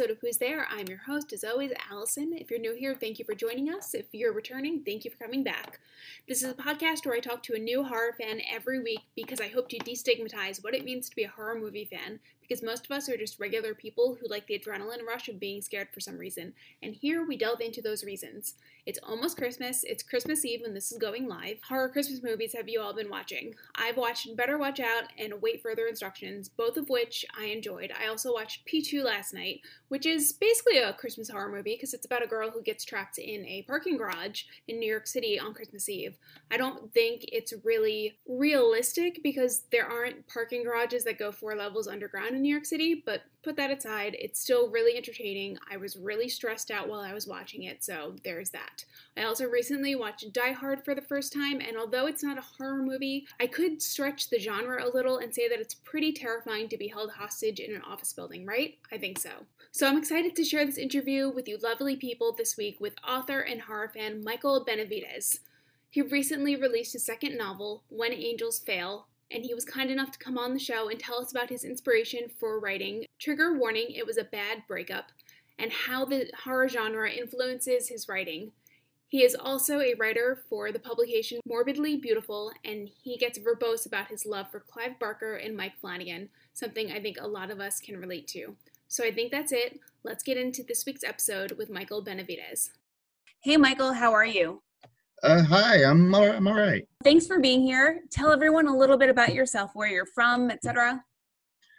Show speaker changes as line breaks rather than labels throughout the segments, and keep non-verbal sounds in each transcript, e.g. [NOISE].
episode of Who's There. I'm your host, as always, Allison. If you're new here, thank you for joining us. If you're returning, thank you for coming back. This is a podcast where I talk to a new horror fan every week because I hope to destigmatize what it means to be a horror movie fan, because most of us are just regular people who like the adrenaline rush of being scared for some reason. And here we delve into those reasons. It's almost Christmas. It's Christmas Eve when this is going live. Horror Christmas movies have you all been watching? I've watched Better Watch Out and Await Further Instructions, both of which I enjoyed. I also watched P2 last night, which is basically a Christmas horror movie because it's about a girl who gets trapped in a parking garage in New York City on Christmas Eve. I don't think it's really realistic because there aren't parking garages that go four levels underground in New York City, but put that aside, it's still really entertaining. I was really stressed out while I was watching it, so there's that. I also recently watched Die Hard for the first time, and although it's not a horror movie, I could stretch the genre a little and say that it's pretty terrifying to be held hostage in an office building, right? I think so. So I'm excited to share this interview with you lovely people this week with author and horror fan Michael Benavidez. He recently released his second novel, When Angels Fail, and he was kind enough to come on the show and tell us about his inspiration for writing Trigger Warning It Was a Bad Breakup and how the horror genre influences his writing. He is also a writer for the publication Morbidly Beautiful, and he gets verbose about his love for Clive Barker and Mike Flanagan, something I think a lot of us can relate to. So I think that's it. Let's get into this week's episode with Michael Benavidez. Hey, Michael, how are you?
Uh, hi, I'm all, I'm all right.
Thanks for being here. Tell everyone a little bit about yourself, where you're from, etc.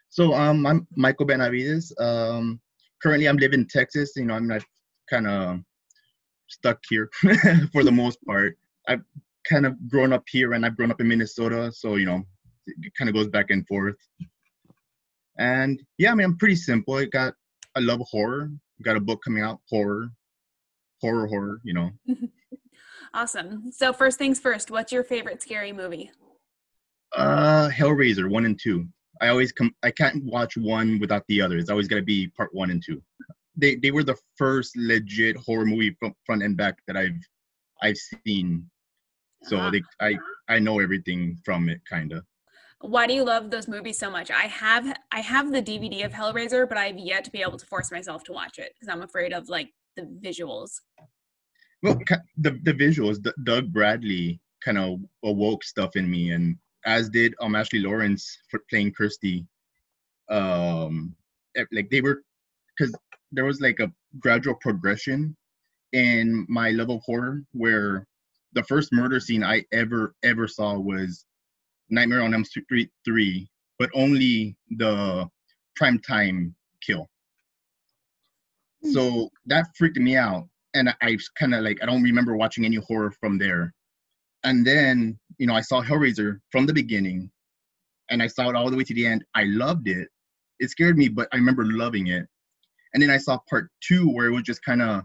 So, um, I'm Michael Benavidez. Um, currently, I'm living in Texas. You know, I'm not kind of stuck here [LAUGHS] for the most part. I've kind of grown up here, and I've grown up in Minnesota. So, you know, it kind of goes back and forth. And yeah, I mean, I'm pretty simple. I got, I love horror. Got a book coming out, horror, horror, horror. You know. [LAUGHS]
Awesome. So first things first, what's your favorite scary movie?
Uh, Hellraiser one and two. I always come. I can't watch one without the other. It's always got to be part one and two. They they were the first legit horror movie from front and back that I've I've seen. So uh-huh. they I I know everything from it kind of.
Why do you love those movies so much? I have I have the DVD of Hellraiser, but I've yet to be able to force myself to watch it because I'm afraid of like the visuals.
Well, the the visuals, Doug Bradley kind of awoke stuff in me, and as did um Ashley Laurence for playing Kirsty. Um, eh, like they were, because there was like a gradual progression in my love of horror, where the first murder scene I ever ever saw was Nightmare on Elm Street three, but only the prime time kill. Hmm. So that freaked me out and I, kind of like I don't remember watching any horror from there. And then you know I saw Hellraiser from the beginning, and I saw it all the way to the end. I loved it. It scared me, but I remember loving it. And then I saw part two where it was just kind of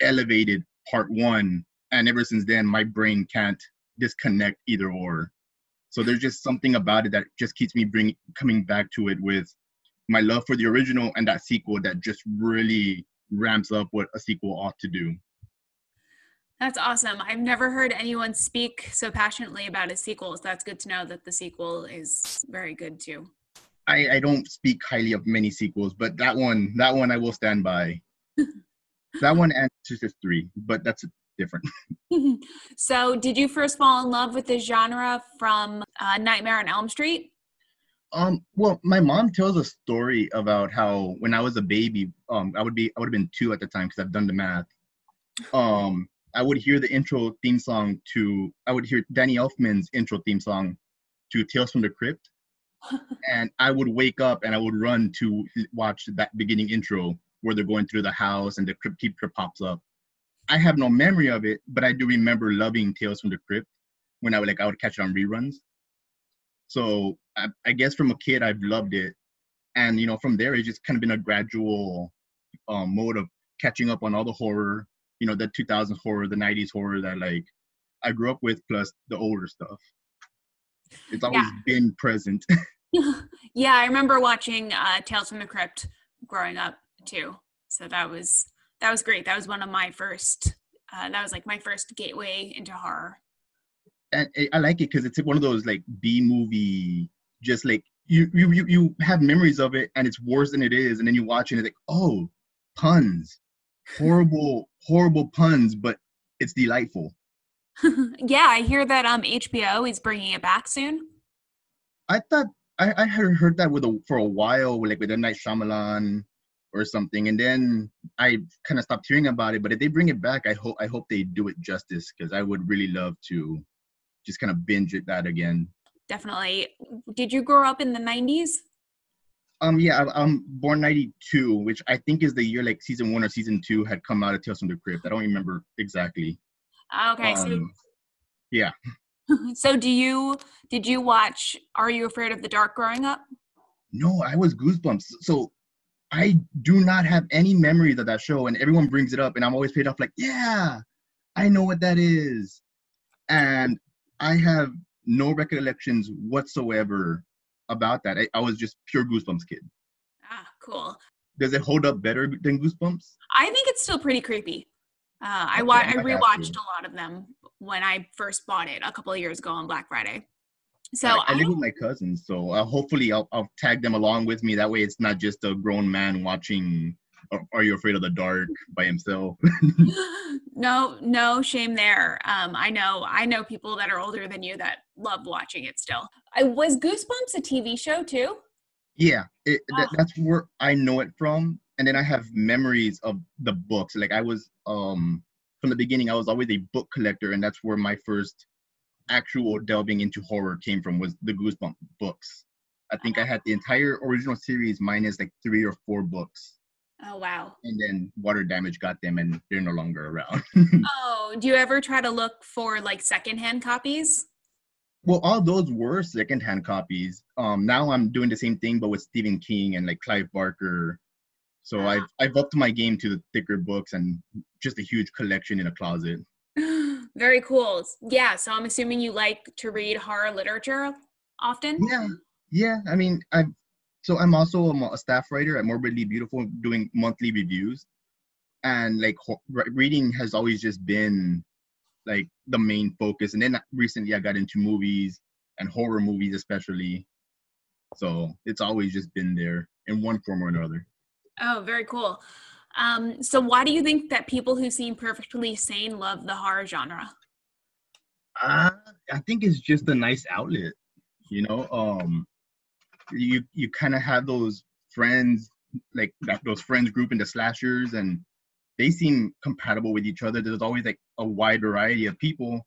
elevated part one, and ever since then my brain can't disconnect either or. So there's just something about it that just keeps me bring coming back to it with my love for the original and that sequel that just really ramps up what a sequel ought to do.
That's awesome. I've never heard anyone speak so passionately about a sequel. So that's good to know that the sequel is very good too.
I, I don't speak highly of many sequels, but that one, that one I will stand by. [LAUGHS] that one and Exorcist three, but that's different. [LAUGHS] [LAUGHS]
so, did you first fall in love with the genre from uh, Nightmare on Elm Street?
Um, well, my mom tells a story about how when I was a baby, um, I would be I would have been two at the time because I've done the math. Um, I would hear the intro theme song to I would hear Danny Elfman's intro theme song to Tales from the Crypt, [LAUGHS] and I would wake up and I would run to watch that beginning intro where they're going through the house and the crypt keeper pops up. I have no memory of it, but I do remember loving Tales from the Crypt when I would like I would catch it on reruns. So I, I guess from a kid, I've loved it. And, you know, from there, it's just kind of been a gradual um, mode of catching up on all the horror, you know, the 2000s horror, the 90s horror that like I grew up with, plus the older stuff. It's always yeah. been present. [LAUGHS]
yeah, I remember watching uh, Tales from the Crypt growing up too. So that was that was great. That was one of my first. Uh, that was like my first gateway into horror
and I like it because it's one of those like B movie, just like you you you you have memories of it and it's worse than it is, and then you watch it and it's like, oh, puns, horrible, [LAUGHS] horrible puns, but it's delightful. [LAUGHS]
yeah, I hear that um HBO is bringing it back soon.
I thought I, I heard heard that with a, for a while, like with M Night Shyamalan or something, and then I kind of stopped hearing about it. But if they bring it back, I hope I hope they do it justice because I would really love to just kind of binge it that again.
Definitely. Did you grow up in the '90s?
Um, yeah, I'm born '92, which I think is the year like season one or season two had come out of Tales from the Crypt. I don't remember exactly.
Okay, um, so
yeah. [LAUGHS]
so do you did you watch Are You Afraid of the Dark growing up?
No, I was Goosebumps. So I do not have any memories of that show, and everyone brings it up, and I'm always paid off like, yeah, I know what that is, and I have no recollections whatsoever about that. I, I was just pure Goosebumps kid.
Ah, cool.
Does it hold up better than Goosebumps?
I think it's still pretty creepy. Uh, I wa- I rewatched a lot of them when I first bought it a couple of years ago on Black Friday. So
I, I live with my cousins, so uh, hopefully I'll, I'll tag them along with me. That way, it's not just a grown man watching. Are you afraid of the dark by himself? [LAUGHS]
no, no shame there. Um, I know, I know people that are older than you that love watching it still. I was Goosebumps a TV show too.
Yeah, it, oh. that, that's where I know it from, and then I have memories of the books. Like I was, um, from the beginning, I was always a book collector, and that's where my first actual delving into horror came from was the Goosebump books. I think I had the entire original series minus like three or four books.
Oh wow.
And then water damage got them and they're no longer around. [LAUGHS]
oh, do you ever try to look for like secondhand copies?
Well, all those were secondhand copies. Um now I'm doing the same thing but with Stephen King and like Clive Barker. So uh-huh. I've I've upped my game to the thicker books and just a huge collection in a closet. [GASPS]
Very cool. Yeah. So I'm assuming you like to read horror literature often.
Yeah. Yeah. I mean, i so I'm also a, staff writer at Morbidly Beautiful, doing monthly reviews, and like ho- reading has always just been like the main focus. And then recently, I got into movies and horror movies, especially. So it's always just been there in one form or another.
Oh, very cool. Um, so why do you think that people who seem perfectly sane love the horror genre?
Uh, I think it's just a nice outlet. You know, um, you you kind of have those friends like that, those friends group in the slashers, and they seem compatible with each other. There's always like a wide variety of people.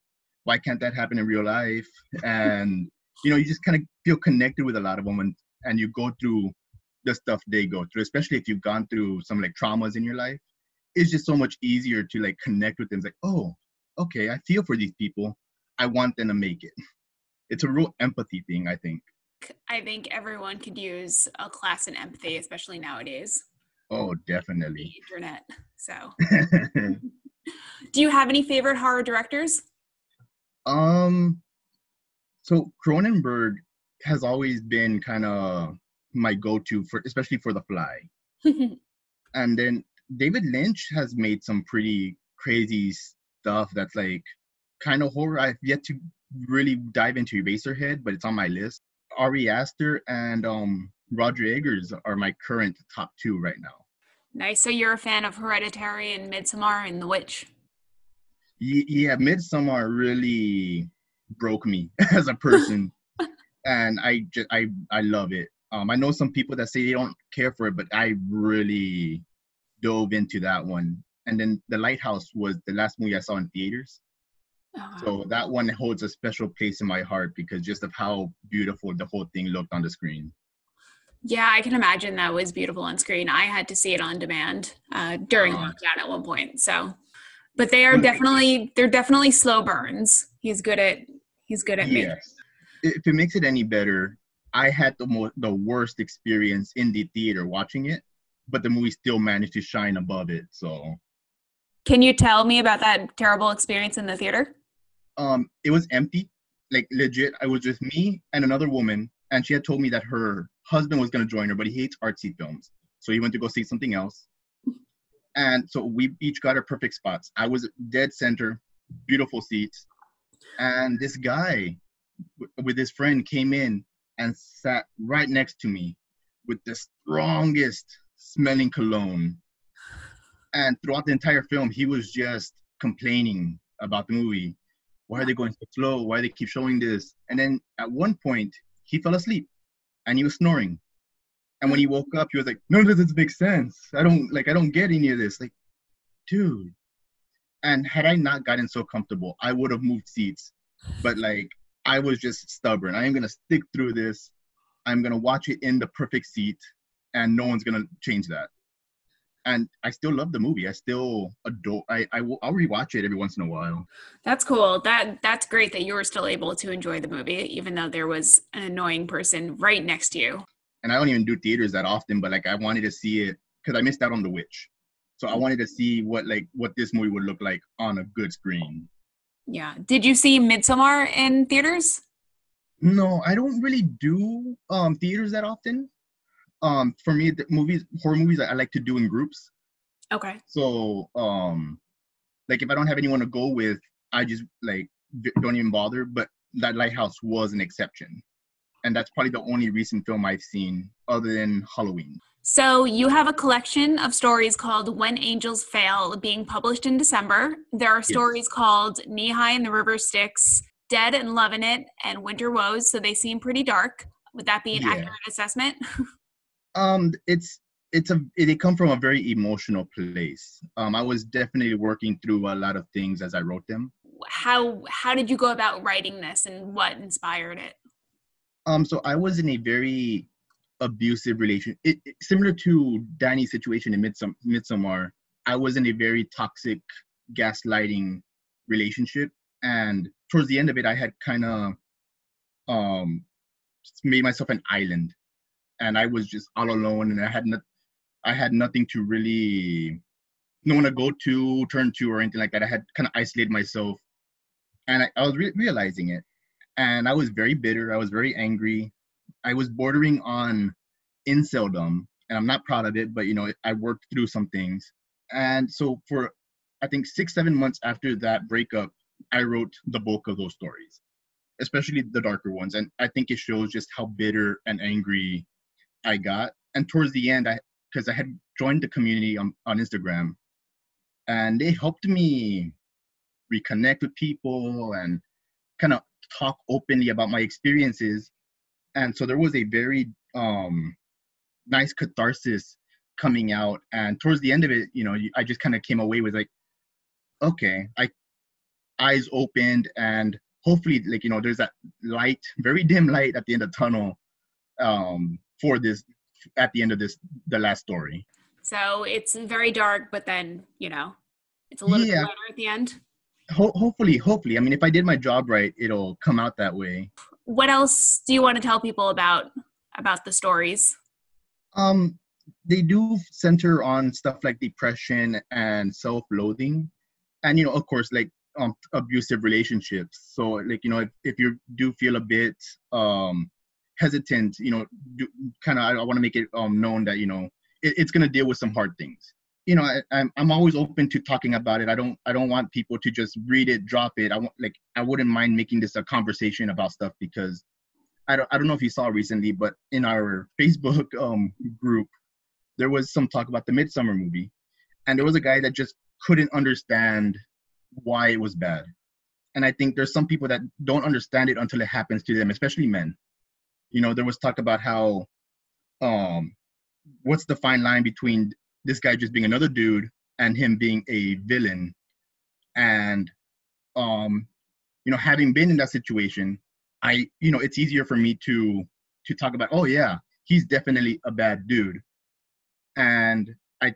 Why can't that happen in real life? And you know, you just kind of feel connected with a lot of them, and and you go through the stuff they go through, especially if you've gone through some like traumas in your life. It's just so much easier to like connect with them. It's like, oh, okay, I feel for these people. I want them to make it. It's a real empathy thing, I think.
I think everyone could use a class in empathy, especially nowadays.
Oh, definitely.
The internet. So, [LAUGHS] do you have any favorite horror directors?
Um, so Cronenberg has always been kind of my go-to for especially for the fly [LAUGHS] and then david lynch has made some pretty crazy stuff that's like kind of horror i've yet to really dive into Eraserhead, but it's on my list ari aster and um robert eggers are my current top two right now.
Nice. So you're a fan of hereditary and midsommar and the witch?
Yeah midsommar really broke me [LAUGHS] as a person. [LAUGHS] And i just i i love it. Um, I know some people that say they don't care for it, but I really dove into that one. And then The Lighthouse was the last movie I saw in theaters. Uh-huh. So that one holds a special place in my heart because just of how beautiful the whole thing looked on the screen.
Yeah, I can imagine that was beautiful on screen. I had to see it on demand uh, during uh, lockdown at one point. So, but they are definitely they're definitely slow burns. He's good at he's good at
yes. If it makes it any better, I had the most the worst experience in the theater watching it, but the movie still managed to shine above it. So,
can you tell me about that terrible experience in the theater?
Um, it was empty, like legit. I was just me and another woman, and she had told me that her husband was gonna join her, but he hates artsy films, so he went to go see something else. And so we each got our perfect spots. I was dead center, beautiful seats, and this guy with his friend came in and sat right next to me with the strongest smelling cologne. And throughout the entire film, he was just complaining about the movie. Why are they going so slow? Why they keep showing this? And then at one point, he fell asleep and he was snoring. And when he woke up, he was like, "None of this makes sense. I don't like. I don't get any of this." Like, dude. And had I not gotten so comfortable, I would have moved seats. But like, I was just stubborn. I am gonna stick through this. I'm gonna watch it in the perfect seat, and no one's gonna change that. And I still love the movie. I still adore. I I will. I'll rewatch it every once in a while.
That's cool. That that's great that you were still able to enjoy the movie, even though there was an annoying person right next to you.
And I don't even do theaters that often, but like I wanted to see it because I missed out on The Witch, so I wanted to see what like what this movie would look like on a good screen.
Yeah. Did you see Midsommar in theaters?
No, I don't really do um theaters that often. Um, for me, the movies, horror movies, I like to do in groups.
Okay.
So, um, like if I don't have anyone to go with, I just like don't even bother. But that Lighthouse was an exception, and that's probably the only recent film I've seen other than Halloween.
So you have a collection of stories called When Angels Fail being published in December. There are stories yes. called Knee High in the River Styx, Dead and Loving It, and Winter Woes. So they seem pretty dark. Would that be an yeah. accurate assessment? [LAUGHS]
um, it's it's a it, come from a very emotional place. Um, I was definitely working through a lot of things as I wrote them.
How how did you go about writing this, and what inspired it?
Um, so I was in a very abusive relation. It, it, similar to Danny's situation in Midsom- Midsommar, I was in a very toxic, gaslighting relationship, and towards the end of it, I had kind of um, made myself an island, and I was just all alone, and I had not, I had nothing to really, no one to go to, turn to, or anything like that. I had kind of isolated myself, and I, I was re- realizing it, and I was very bitter. I was very angry. I was bordering on inceldom, and I'm not proud of it, but you know, I worked through some things. And so for I think six, seven months after that breakup, I wrote the bulk of those stories, especially the darker ones. And I think it shows just how bitter and angry I got. And towards the end, I because I had joined the community on, on Instagram and they helped me reconnect with people and kind of talk openly about my experiences and so there was a very um, nice catharsis coming out and towards the end of it you know i just kind of came away with like okay i eyes opened and hopefully like you know there's that light very dim light at the end of the tunnel um for this at the end of this the last story
so it's very dark but then you know it's a little yeah. bit lighter at the end
Ho- hopefully hopefully i mean if i did my job right it'll come out that way
what else do you want to tell people about about the stories?
Um, they do center on stuff like depression and self-loathing, and you know, of course, like um, abusive relationships. So, like you know, if, if you do feel a bit um hesitant, you know, kind of, I, I want to make it um known that you know it, it's gonna deal with some hard things you know, I, I'm I'm always open to talking about it. I don't I don't want people to just read it, drop it. I want like I wouldn't mind making this a conversation about stuff because I don't I don't know if you saw recently, but in our [LAUGHS] Facebook um group, there was some talk about the Midsommar movie, and there was a guy that just couldn't understand why it was bad. And I think there's some people that don't understand it until it happens to them, especially men. You know, there was talk about how um what's the fine line between this guy just being another dude and him being a villain? And um you know having been in that situation i you know it's easier for me to to talk about oh yeah he's definitely a bad dude. And i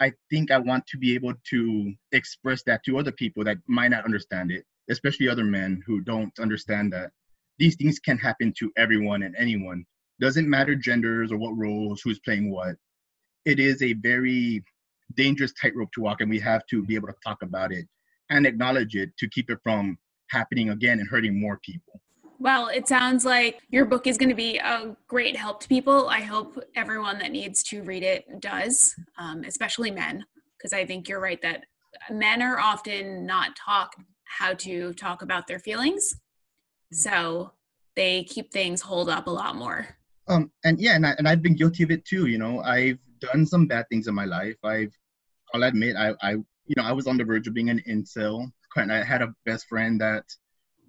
i think i want to be able to express that to other people that might not understand it especially other men who don't understand that these things can happen to everyone and anyone doesn't matter genders or what roles who's playing what it is a very dangerous tightrope to walk, and we have to be able to talk about it and acknowledge it to keep it from happening again and hurting more people.
Well, it sounds like your book is going to be a great help to people. I hope everyone that needs to read it does, um, especially men, because I think you're right that men are often not taught how to talk about their feelings. So they keep things hold up a lot more.
Um, and yeah, and, I, and I've been guilty of it too. You know, I've done some bad things in my life. I've, I'll admit, I, I, you know, I was on the verge of being an incel. And I had a best friend that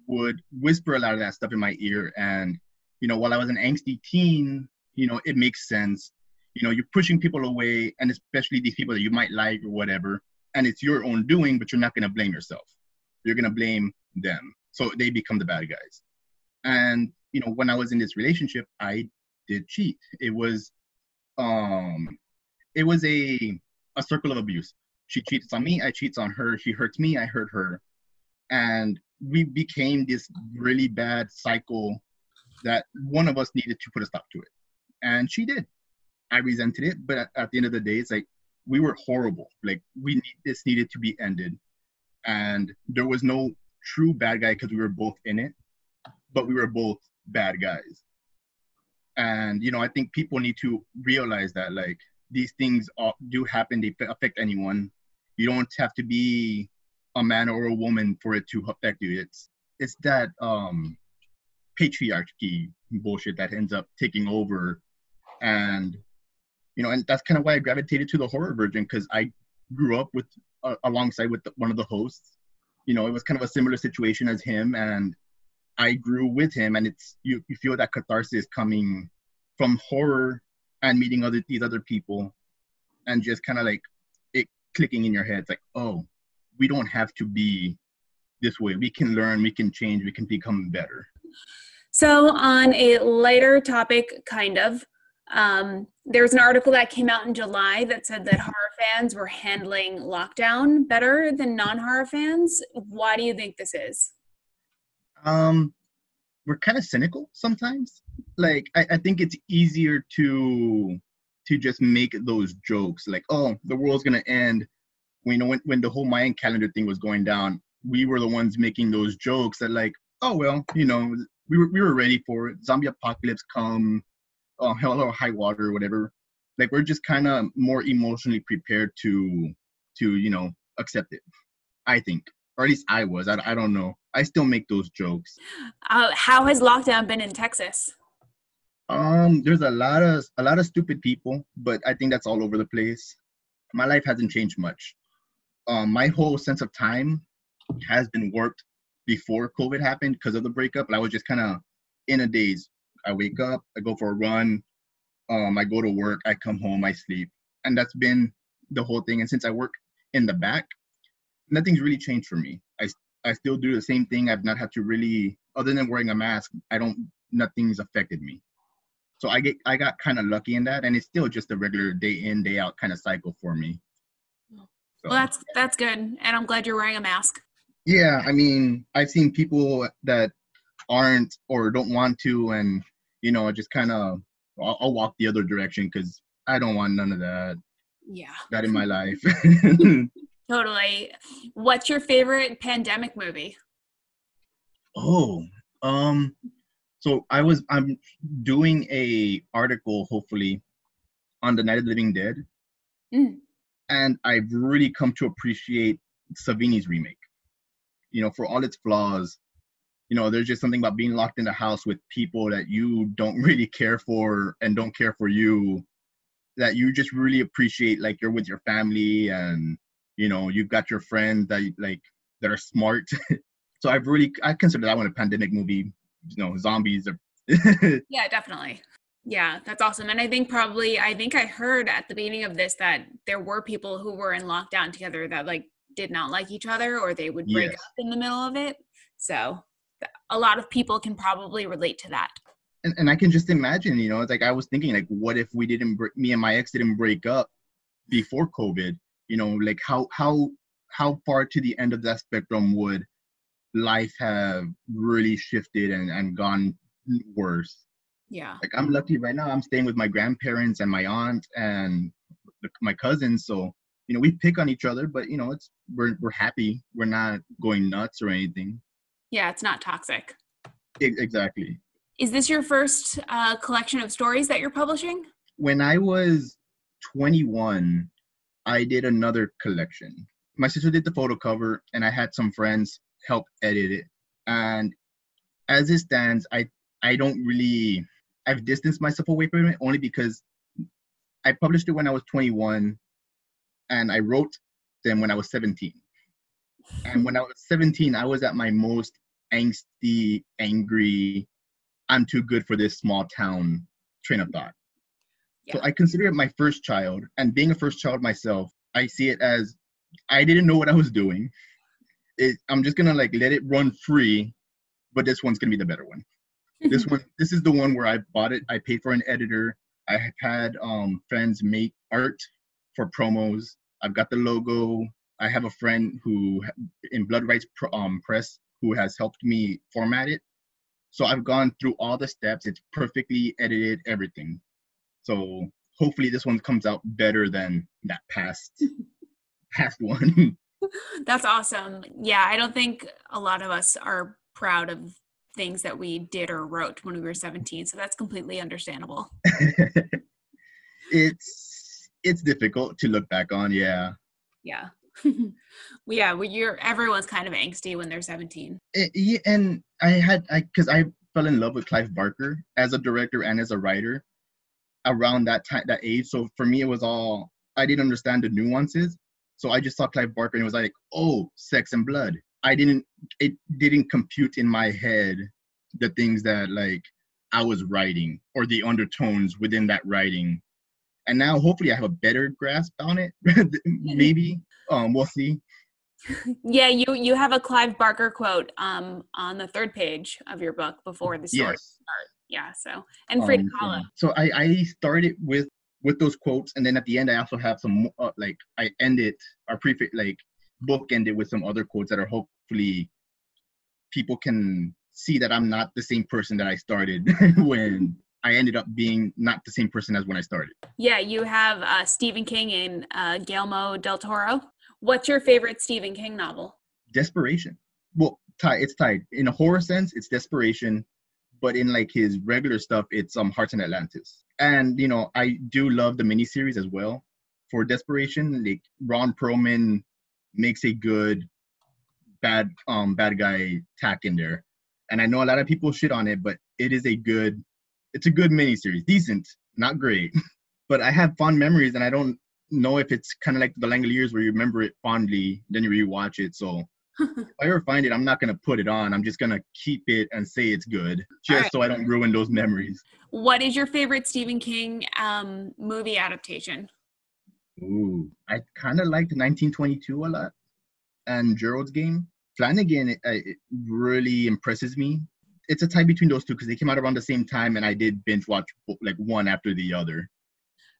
would whisper a lot of that stuff in my ear. And, you know, while I was an angsty teen, you know, it makes sense. You know, you're pushing people away, and especially these people that you might like or whatever. And it's your own doing, but you're not going to blame yourself. You're going to blame them. So they become the bad guys. And, you know, when I was in this relationship, I did cheat. It was, um, it was a, a circle of abuse. She cheats on me, I cheats on her. She hurts me, I hurt her. And we became this really bad cycle that one of us needed to put a stop to it. And she did. I resented it, but at, at the end of the day, it's like we were horrible. Like we need this needed to be ended. And there was no true bad guy because we were both in it, but we were both bad guys. And you know, I think people need to realize that like these things do happen. They affect anyone. You don't have to be a man or a woman for it to affect you. It's it's that um, patriarchy bullshit that ends up taking over, and you know, and that's kind of why I gravitated to the horror version because I grew up with uh, alongside with the, one of the hosts. You know, it was kind of a similar situation as him, and I grew with him, and it's you, you feel that catharsis coming from horror and meeting other these other people, and just kind of like it clicking in your head. It's like, oh, we don't have to be this way. We can learn, we can change, we can become better.
So, on a lighter topic, kind of, um, there was an article that came out in July that said that horror fans were handling lockdown better than non horror fans. Why do you think this is?
Um, we're kind of cynical sometimes. Like, I, I think it's easier to to just make those jokes like, oh, the world's gonna end you know when, when the whole mayan calendar thing was going down we were the ones making those jokes that like oh well you know we were, we were ready for it zombie apocalypse come oh hell or high water or whatever like we're just kind of more emotionally prepared to to you know accept it i think or at least i was i, I don't know i still make those jokes
uh, how has lockdown been in texas
um there's a lot of a lot of stupid people but i think that's all over the place my life hasn't changed much um, my whole sense of time has been warped before COVID happened because of the breakup. I was just kind of in a daze. I wake up, I go for a run, um, I go to work, I come home, I sleep, and that's been the whole thing. And since I work in the back, nothing's really changed for me. I I still do the same thing. I've not had to really, other than wearing a mask, I don't. Nothing's affected me. So I get I got kind of lucky in that, and it's still just a regular day in day out kind of cycle for me.
So, well, that's that's good, and I'm glad you're wearing a mask.
Yeah, I mean, I've seen people that aren't or don't want to, and you know, I just kind of I'll, I'll, walk the other direction because I don't want none of that.
Yeah,
that in my life. [LAUGHS]
totally. What's your favorite pandemic movie?
Oh, um, so I was I'm doing a article hopefully on the Night of the Living Dead. Mm and I've really come to appreciate Savini's remake. You know, for all its flaws, you know, there's just something about being locked in the house with people that you don't [LAUGHS] really care for and don't care for you that you just really appreciate like you're with your family and you know you've got your friends that like that are smart [LAUGHS] so i've really i consider that one a pandemic movie you know zombies are [LAUGHS]
yeah definitely yeah, that's awesome. And I think probably I think I heard at the beginning of this that there were people who were in lockdown together that like did not like each other or they would break yes. up in the middle of it. So a lot of people can probably relate to that.
And, and I can just imagine, you know, it's like I was thinking like what if we didn't me and my ex didn't break up before COVID, you know, like how how how far to the end of that spectrum would life have really shifted and, and gone worse
yeah.
Like I'm lucky right now. I'm staying with my grandparents and my aunt and my cousins. So you know we pick on each other, but you know it's we're we're happy. We're not going nuts or anything.
Yeah, it's not toxic.
exactly.
Is this your first uh, collection of stories that you're publishing?
When I was 21, I did another collection. My sister did the photo cover, and I had some friends help edit it. And as it stands, I I don't really I've distanced myself away from it only because I published it when I was 21 and I wrote them when I was 17. And when I was 17, I was at my most angsty, angry, I'm too good for this small town train of thought. Yeah. So I consider it my first child. And being a first child myself, I see it as I didn't know what I was doing. It, I'm just gonna like let it run free, but this one's gonna be the better one. this [LAUGHS] one, this is the one where I bought it. I paid for an editor. I have had um, friends make art for promos. I've got the logo. I have a friend who in Blood Rights um, Press who has helped me format it. So I've gone through all the steps. It's perfectly edited, everything. So hopefully this one comes out better than that past [LAUGHS] past one. [LAUGHS]
That's awesome. Yeah, I don't think a lot of us are proud of things that we did or wrote when we were 17, so that's completely understandable. [LAUGHS]
it's it's difficult to look back on, yeah.
Yeah. [LAUGHS] yeah, well, you're everyone's kind of angsty when they're 17.
It, yeah, and I had I cuz I fell in love with Clive Barker as a director and as a writer around that time that age. So for me it was all I didn't understand the nuances. So I just saw Clive Barker and it was like, "Oh, sex and blood." I didn't it didn't compute in my head the things that like I was writing or the undertones within that writing. And now hopefully I have a better grasp on it. [LAUGHS] Maybe. Um we'll see.
Yeah, you you have a Clive Barker quote um on the third page of your book before the story yes. start. Yeah, so and Frida um, Kahlo.
So I I started with with those quotes and then at the end I also have some uh, like I end it or prefix like book ended with some other quotes that are hopefully people can see that I'm not the same person that I started [LAUGHS] when I ended up being not the same person as when I started.
Yeah, you have uh, Stephen King and uh, Guillermo del Toro. What's your favorite Stephen King novel?
Desperation. Well, tied. It's tied. In a horror sense, it's Desperation, but in like his regular stuff, it's um Hearts in Atlantis. And you know, I do love the miniseries as well. For Desperation, like Ron Perlman makes a good bad um bad guy tack in there. And I know a lot of people shit on it, but it is a good it's a good miniseries. Decent, not great. [LAUGHS] but I have fond memories and I don't know if it's kind of like the Langoliers where you remember it fondly, then you rewatch it. So [LAUGHS] if I ever find it, I'm not gonna put it on. I'm just gonna keep it and say it's good, just right. so I don't ruin those memories.
What is your favorite Stephen King um, movie adaptation?
Ooh, I kind of liked 1922 a lot, and Gerald's Game. Flanagan it, it really impresses me. It's a tie between those two because they came out around the same time, and I did binge watch like one after the other.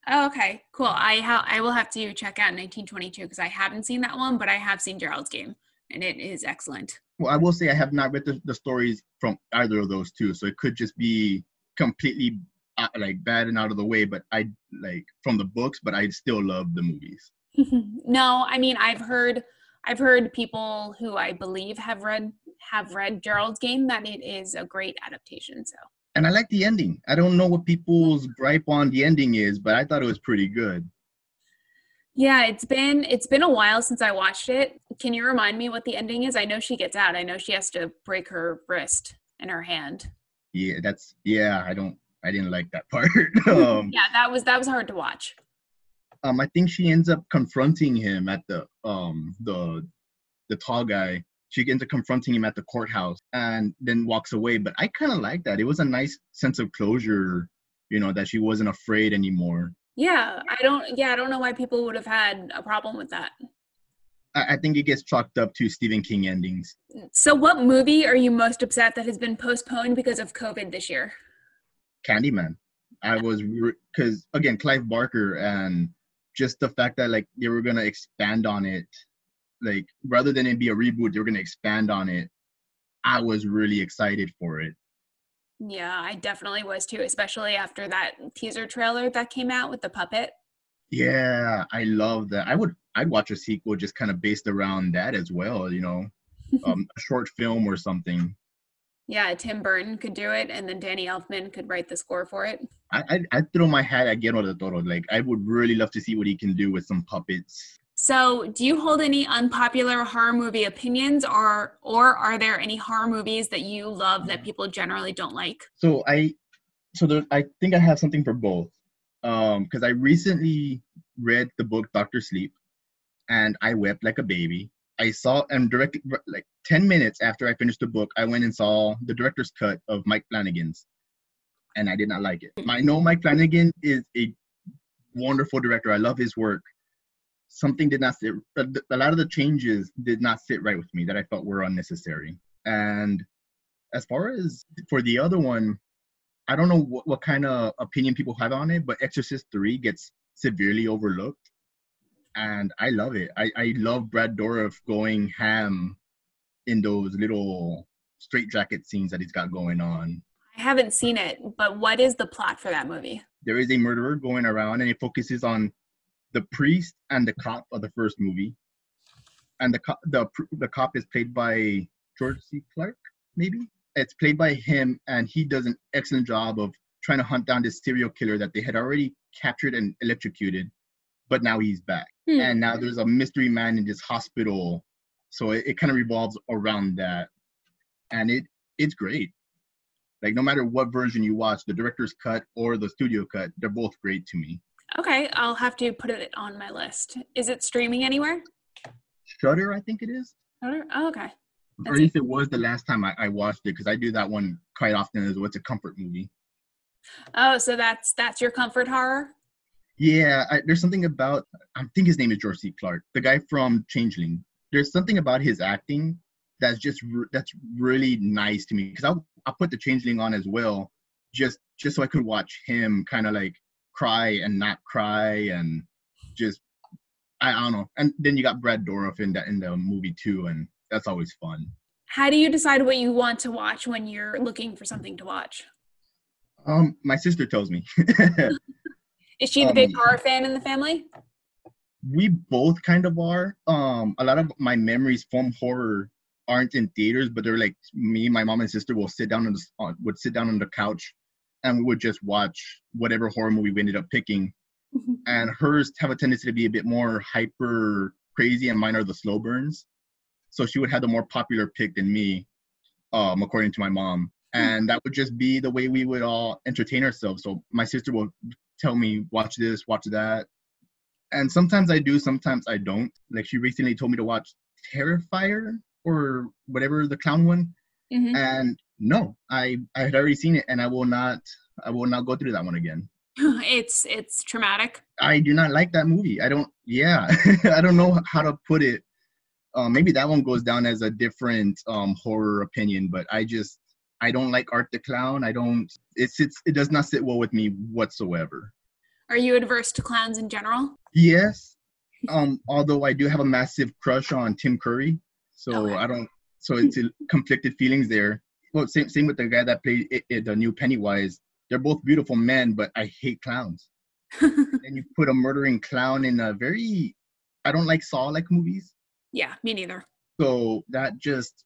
Oh, okay, cool. I ha- I will have to check out 1922 because I haven't seen that one, but I have seen Gerald's Game, and it is excellent.
Well, I will say I have not read the, the stories from either of those two, so it could just be completely uh, like bad and out of the way. But I like from the books, but I still love the movies. [LAUGHS]
no, I mean I've heard I've heard people who I believe have read have read Gerald's Game that it is a great adaptation. So.
And I like the ending. I don't know what people's gripe on the ending is, but I thought it was pretty good.
Yeah, it's been it's been a while since I watched it. Can you remind me what the ending is? I know she gets out. I know she has to break her wrist and her hand.
Yeah, that's yeah. I don't. I didn't like that [LAUGHS] part. um,
yeah, that was that was hard to watch
um, I think she ends up confronting him at the um the the tall guy. She ends up confronting him at the courthouse and then walks away. But I kind of like that. It was a nice sense of closure, you know, that she wasn't afraid anymore.
Yeah, I don't. Yeah, I don't know why people would have had a problem with that.
I, I think it gets chalked up to Stephen King endings.
So, what movie are you most upset that has been postponed because of COVID this year?
Candyman. I was because re- again, Clive Barker and just the fact that like they were gonna expand on it, like rather than it be a reboot, they were gonna expand on it. I was really excited for it.
Yeah, I definitely was too, especially after that teaser trailer that came out with the puppet.
Yeah, I love that. I would I'd watch a sequel just kind of based around that as well, you know. [LAUGHS] um, a short film or something.
Yeah, Tim Burton could do it, and then Danny Elfman could write the score for it.
I I, I throw my hat at Guillermo del Toro. Like I would really love to see what he can do with some puppets.
So, do you hold any unpopular horror movie opinions, or or are there any horror movies that you love that people generally don't like?
So I, so there, I think I have something for both, um, because I recently read the book Doctor Sleep, and I wept like a baby. I saw and directly like ten minutes after I finished the book, I went and saw the director's cut of Mike Flanagan's, and I did not like it. I know Mike Flanagan is a wonderful director. I love his work something did not sit a lot of the changes did not sit right with me that i felt were unnecessary. And as far as for the other one i don't know what, what kind of opinion people have on it but exorcist 3 gets severely overlooked. And i love it. I, I love brad dourif going ham in those little straight jacket scenes that he's got going on.
I haven't seen it but what is the plot for that movie?
There is a murderer going around and it focuses on the priest and the cop of the first movie, and the cop the the cop is played by George C. Clark, maybe. It's played by him, and he does an excellent job of trying to hunt down this serial killer that they had already captured and electrocuted, but now he's back. Hmm. And now there's a mystery man in this hospital, so it, it kind of revolves around that, and it it's great. Like no matter what version you watch, the director's cut or the studio cut, they're both great to me.
Okay, I'll have to put it on my list. Is it streaming anywhere?
Shudder, I think it is.
Shudder. Oh, okay.
That's or if it was the last time I, I watched it, because I do that one quite often as what's a comfort movie.
Oh, so that's that's your comfort horror?
Yeah, I, there's something about I think his name is George C. Clark, the guy from Changeling. There's something about his acting that's just that's really nice to me because I'll I'll put the Changeling on as well, just just so I could watch him kind of like cry and not cry and just I, I don't know. And then you got Brad Dourif in the in the movie too, and that's always fun.
How do you decide what you want to watch when you're looking for something to watch?
Um, my sister tells me. [LAUGHS]
Is she the um, big horror fan in the family?
We both kind of are. Um, a lot of my memories from horror aren't in theaters, but they're like me, my mom and sister will sit down on the uh, would sit down on the couch and we would just watch whatever horror movie we ended up picking. Mm-hmm. And hers have a tendency to be a bit more hyper crazy, and mine are the slow burns. So she would have the more popular pick than me, um, according to my mom. Hmm. And that would just be the way we would all entertain ourselves. So my sister will tell me, watch this, watch that. And sometimes I do, sometimes I don't. Like she recently told me to watch Terrifier or whatever the clown one. Mm-hmm. And no, I I had already seen it, and I will not I will not go through that one again. [LAUGHS]
it's it's traumatic.
I do not like that movie. I don't. Yeah, [LAUGHS] I don't know how to put it. Uh, maybe that one goes down as a different um, horror opinion, but I just I don't like Art the Clown. I don't. It's it's it does not sit well with me whatsoever.
Are you adverse to clowns in general?
Yes. Um, although I do have a massive crush on Tim Curry, so okay. I don't. So it's conflicted feelings there well, same same with the guy that played it, it, the new Pennywise. They're both beautiful men, but I hate clowns. [LAUGHS] and you put a murdering clown in a very, I don't like Saw like movies.
Yeah, me neither.
So that just,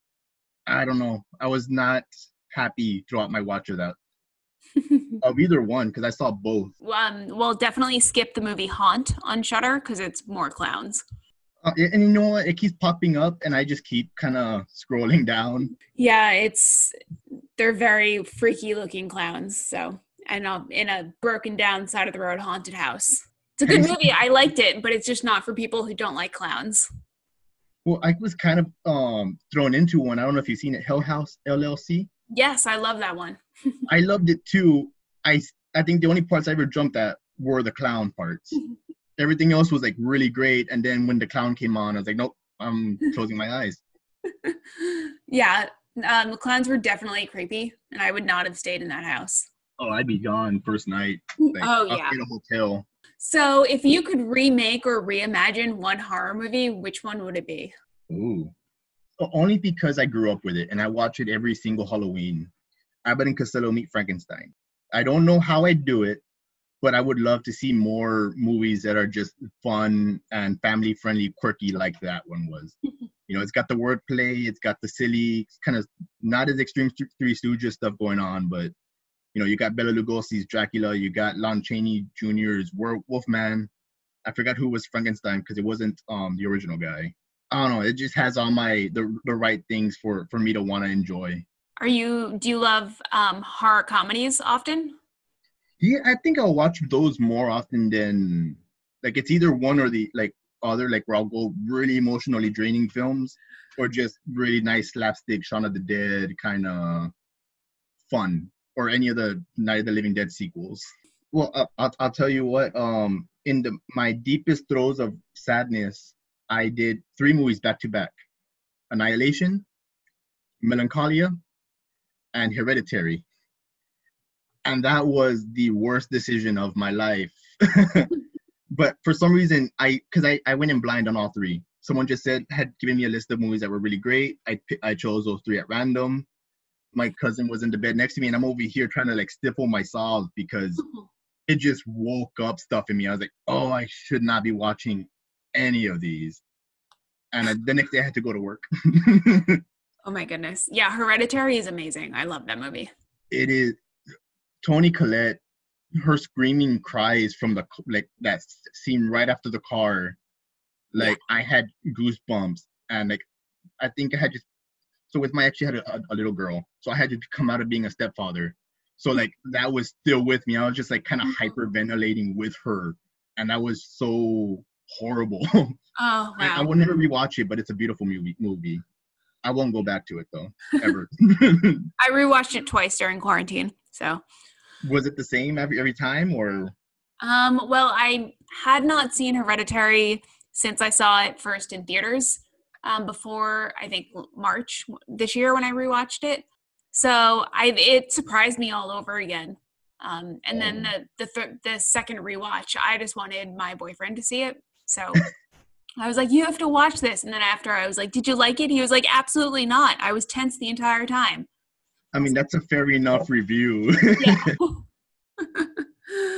I don't know. I was not happy throughout my watch of that. [LAUGHS] of either one because I saw both.
Um, well, definitely skip the movie Haunt on Shudder because it's more clowns.
Uh, and you know what? It keeps popping up, and I just keep kind of scrolling down.
Yeah, it's they're very freaky looking clowns. So, and in a broken down side of the road haunted house. It's a good [LAUGHS] movie. I liked it, but it's just not for people who don't like clowns.
Well, I was kind of um, thrown into one. I don't know if you've seen it, Hell House LLC.
Yes, I love that one. [LAUGHS]
I loved it too. I I think the only parts I ever jumped at were the clown parts. [LAUGHS] everything else was like really great. And then when the clown came on, I was like, nope, I'm [LAUGHS] closing my eyes.
yeah, um, the clowns were definitely creepy, and I would not have stayed in that house.
Oh, I'd be gone first night. Like,
oh yeah,
in a hotel.
So, if you could remake or reimagine one horror movie, which one would it be?
Ooh, only because I grew up with it and I watch it every single Halloween. Abbott and Costello meet Frankenstein. I don't know how I'd do it, but I would love to see more movies that are just fun and family friendly, quirky like that one was. [LAUGHS] you know, it's got the wordplay, it's got the silly, kind of not as extreme Three Stooges stuff going on, but you know, you got Bela Lugosi's Dracula, you got Lon Chaney Jr.'s Wolfman, I forgot who was Frankenstein because it wasn't um the original guy. I don't know. It just has all my the the right things for for me to want to enjoy.
Are you do you love um horror comedies often?
Yeah, I think I'll watch those more often than like it's either one or the like other like where I'll go really emotionally draining films or just really nice slapstick Shaun of the Dead kind of fun or any of the Night of the Living Dead sequels. Well, uh, I'll, I'll tell you what. Um, in the my deepest throes of sadness, I did three movies back to back: Annihilation, Melancholia, and Hereditary. And that was the worst decision of my life. [LAUGHS] but for some reason, I because I, I went in blind on all three. Someone just said had given me a list of movies that were really great. I I chose those three at random. My cousin was in the bed next to me, and I'm over here trying to like stifle my sobs because [LAUGHS] it just woke up stuff in me. I was like, oh, I should not be watching any of these. And I, the next day I had to go to work. [LAUGHS]
oh my goodness. Yeah, Hereditary is amazing. I love that movie.
It is Toni Collette, her screaming cries from the like that scene right after the car. Like. I had goosebumps and like I think I had just so with my ex she had a, a little girl. So I had to come out of being a stepfather so like that was still with me. I was just like kind of mm-hmm. hyperventilating with her, and that was so horrible. [LAUGHS]
Oh wow! I,
I will never rewatch it, but it's a beautiful movie. Movie. I won't go back to it though, ever. [LAUGHS]
I rewatched it twice during quarantine. So
was it the same every every time or?
Um. Well, I had not seen Hereditary since I saw it first in theaters. Um, before I think March this year when I rewatched it. So I it surprised me all over again. Um, and then oh. the the th- the second rewatch, I just wanted my boyfriend to see it. So [LAUGHS] I was like, "You have to watch this." And then after, I was like, "Did you like it?" He was like, "Absolutely not." I was tense the entire time.
I mean, that's a fair enough review. yeah. [LAUGHS]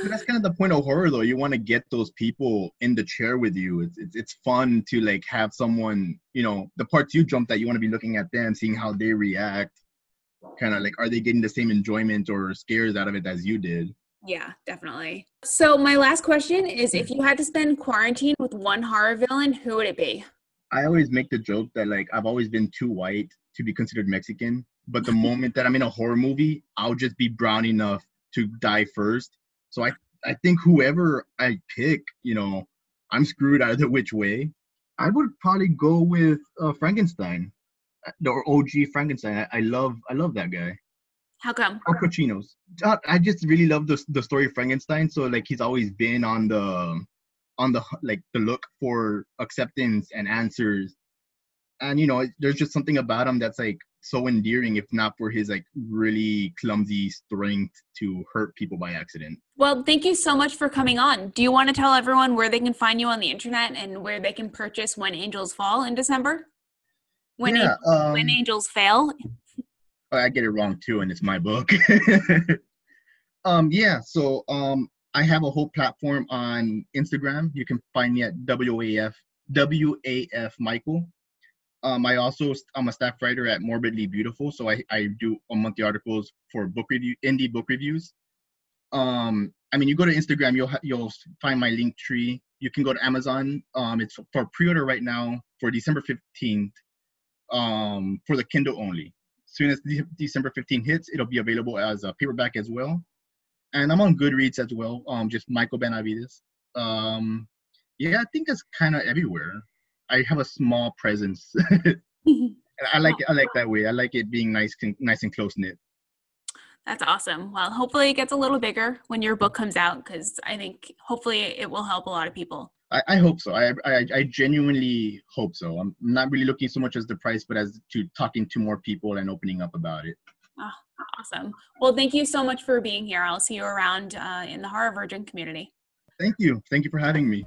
that's kind of the point of horror, though. You want to get those people in the chair with you. It's, it's it's fun to like have someone, you know, the parts you jump that you want to be looking at them, seeing how they react kind of like are they getting the same enjoyment or scares out of it as you did
yeah definitely so my last question is if you had to spend quarantine with one horror villain who would it be
i always make the joke that like i've always been too white to be considered mexican but the moment that i'm in a horror movie i'll just be brown enough to die first so i i think whoever i pick you know i'm screwed either [LAUGHS] which way i would probably go with uh, frankenstein the OG Frankenstein. I, I, love I love that guy.
How come?
Al Pacino's. I just really love the the story of Frankenstein. So like he's always been on the on the like the look for acceptance and answers. And you know, there's just something about him that's like so endearing, if not for his like really clumsy strength to hurt people by accident.
Well, thank you so much for coming on. Do you want to tell everyone where they can find you on the internet and where they can purchase When Angels Fall in December? when yeah, um, when angels fail.
Oh, I get it wrong too, and it's my book. [LAUGHS] um, yeah. So um, I have a whole platform on Instagram. You can find me at WAF WAF Michael. Um, I also I'm a staff writer at Morbidly Beautiful, so I, I do monthly articles for book review indie book reviews. Um, I mean, you go to Instagram, you'll you'll find my Linktree. You can go to Amazon. Um, it's for pre-order right now for December fifteenth um, for the Kindle only. As soon as de- December 15 hits, it'll be available as a paperback as well. And I'm on Goodreads as well, um, just Michael Benavidez. Um, yeah, I think it's kind of everywhere. I have a small presence. [LAUGHS] I like it, I like that way. I like it being nice, nice and close knit.
That's awesome. Well, hopefully it gets a little bigger when your book comes out because I think hopefully it will help a lot of people.
I, I hope so. I, I, I genuinely hope so. I'm not really looking so much as the price, but as to talking to more people and opening up about it.
Oh, awesome. Well, thank you so much for being here. I'll see you around uh, in the Horror Virgin community.
Thank you. Thank you for having me.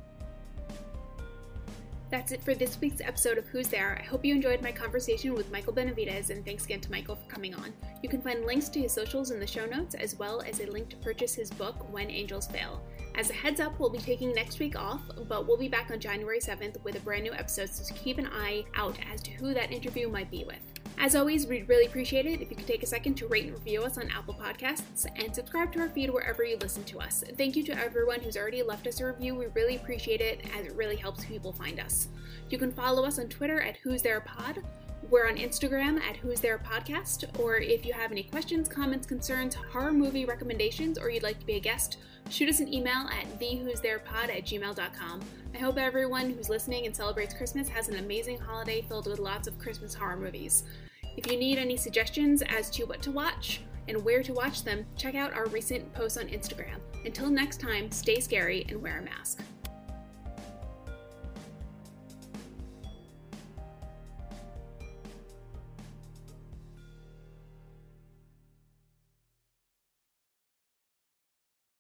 That's it for this week's episode of Who's There. I hope you enjoyed my conversation with Michael Benavidez, and thanks again to Michael for coming on. You can find links to his socials in the show notes, as well as a link to purchase his book, When Angels Fail. As a heads up, we'll be taking next week off, but we'll be back on January 7th with a brand new episode, so keep an eye out as to who that interview might be with. As always, we'd really appreciate it if you could take a second to rate and review us on Apple Podcasts and subscribe to our feed wherever you listen to us. Thank you to everyone who's already left us a review. We really appreciate it as it really helps people find us. You can follow us on Twitter at Who's There Pod. We're on Instagram at Who's There Podcast. Or if you have any questions, comments, concerns, horror movie recommendations, or you'd like to be a guest, shoot us an email at thewho'stherepod at gmail.com. I hope everyone who's listening and celebrates Christmas has an amazing holiday filled with lots of Christmas horror movies. If you need any suggestions as to what to watch and where to watch them, check out our recent posts on Instagram. Until next time, stay scary and wear a mask.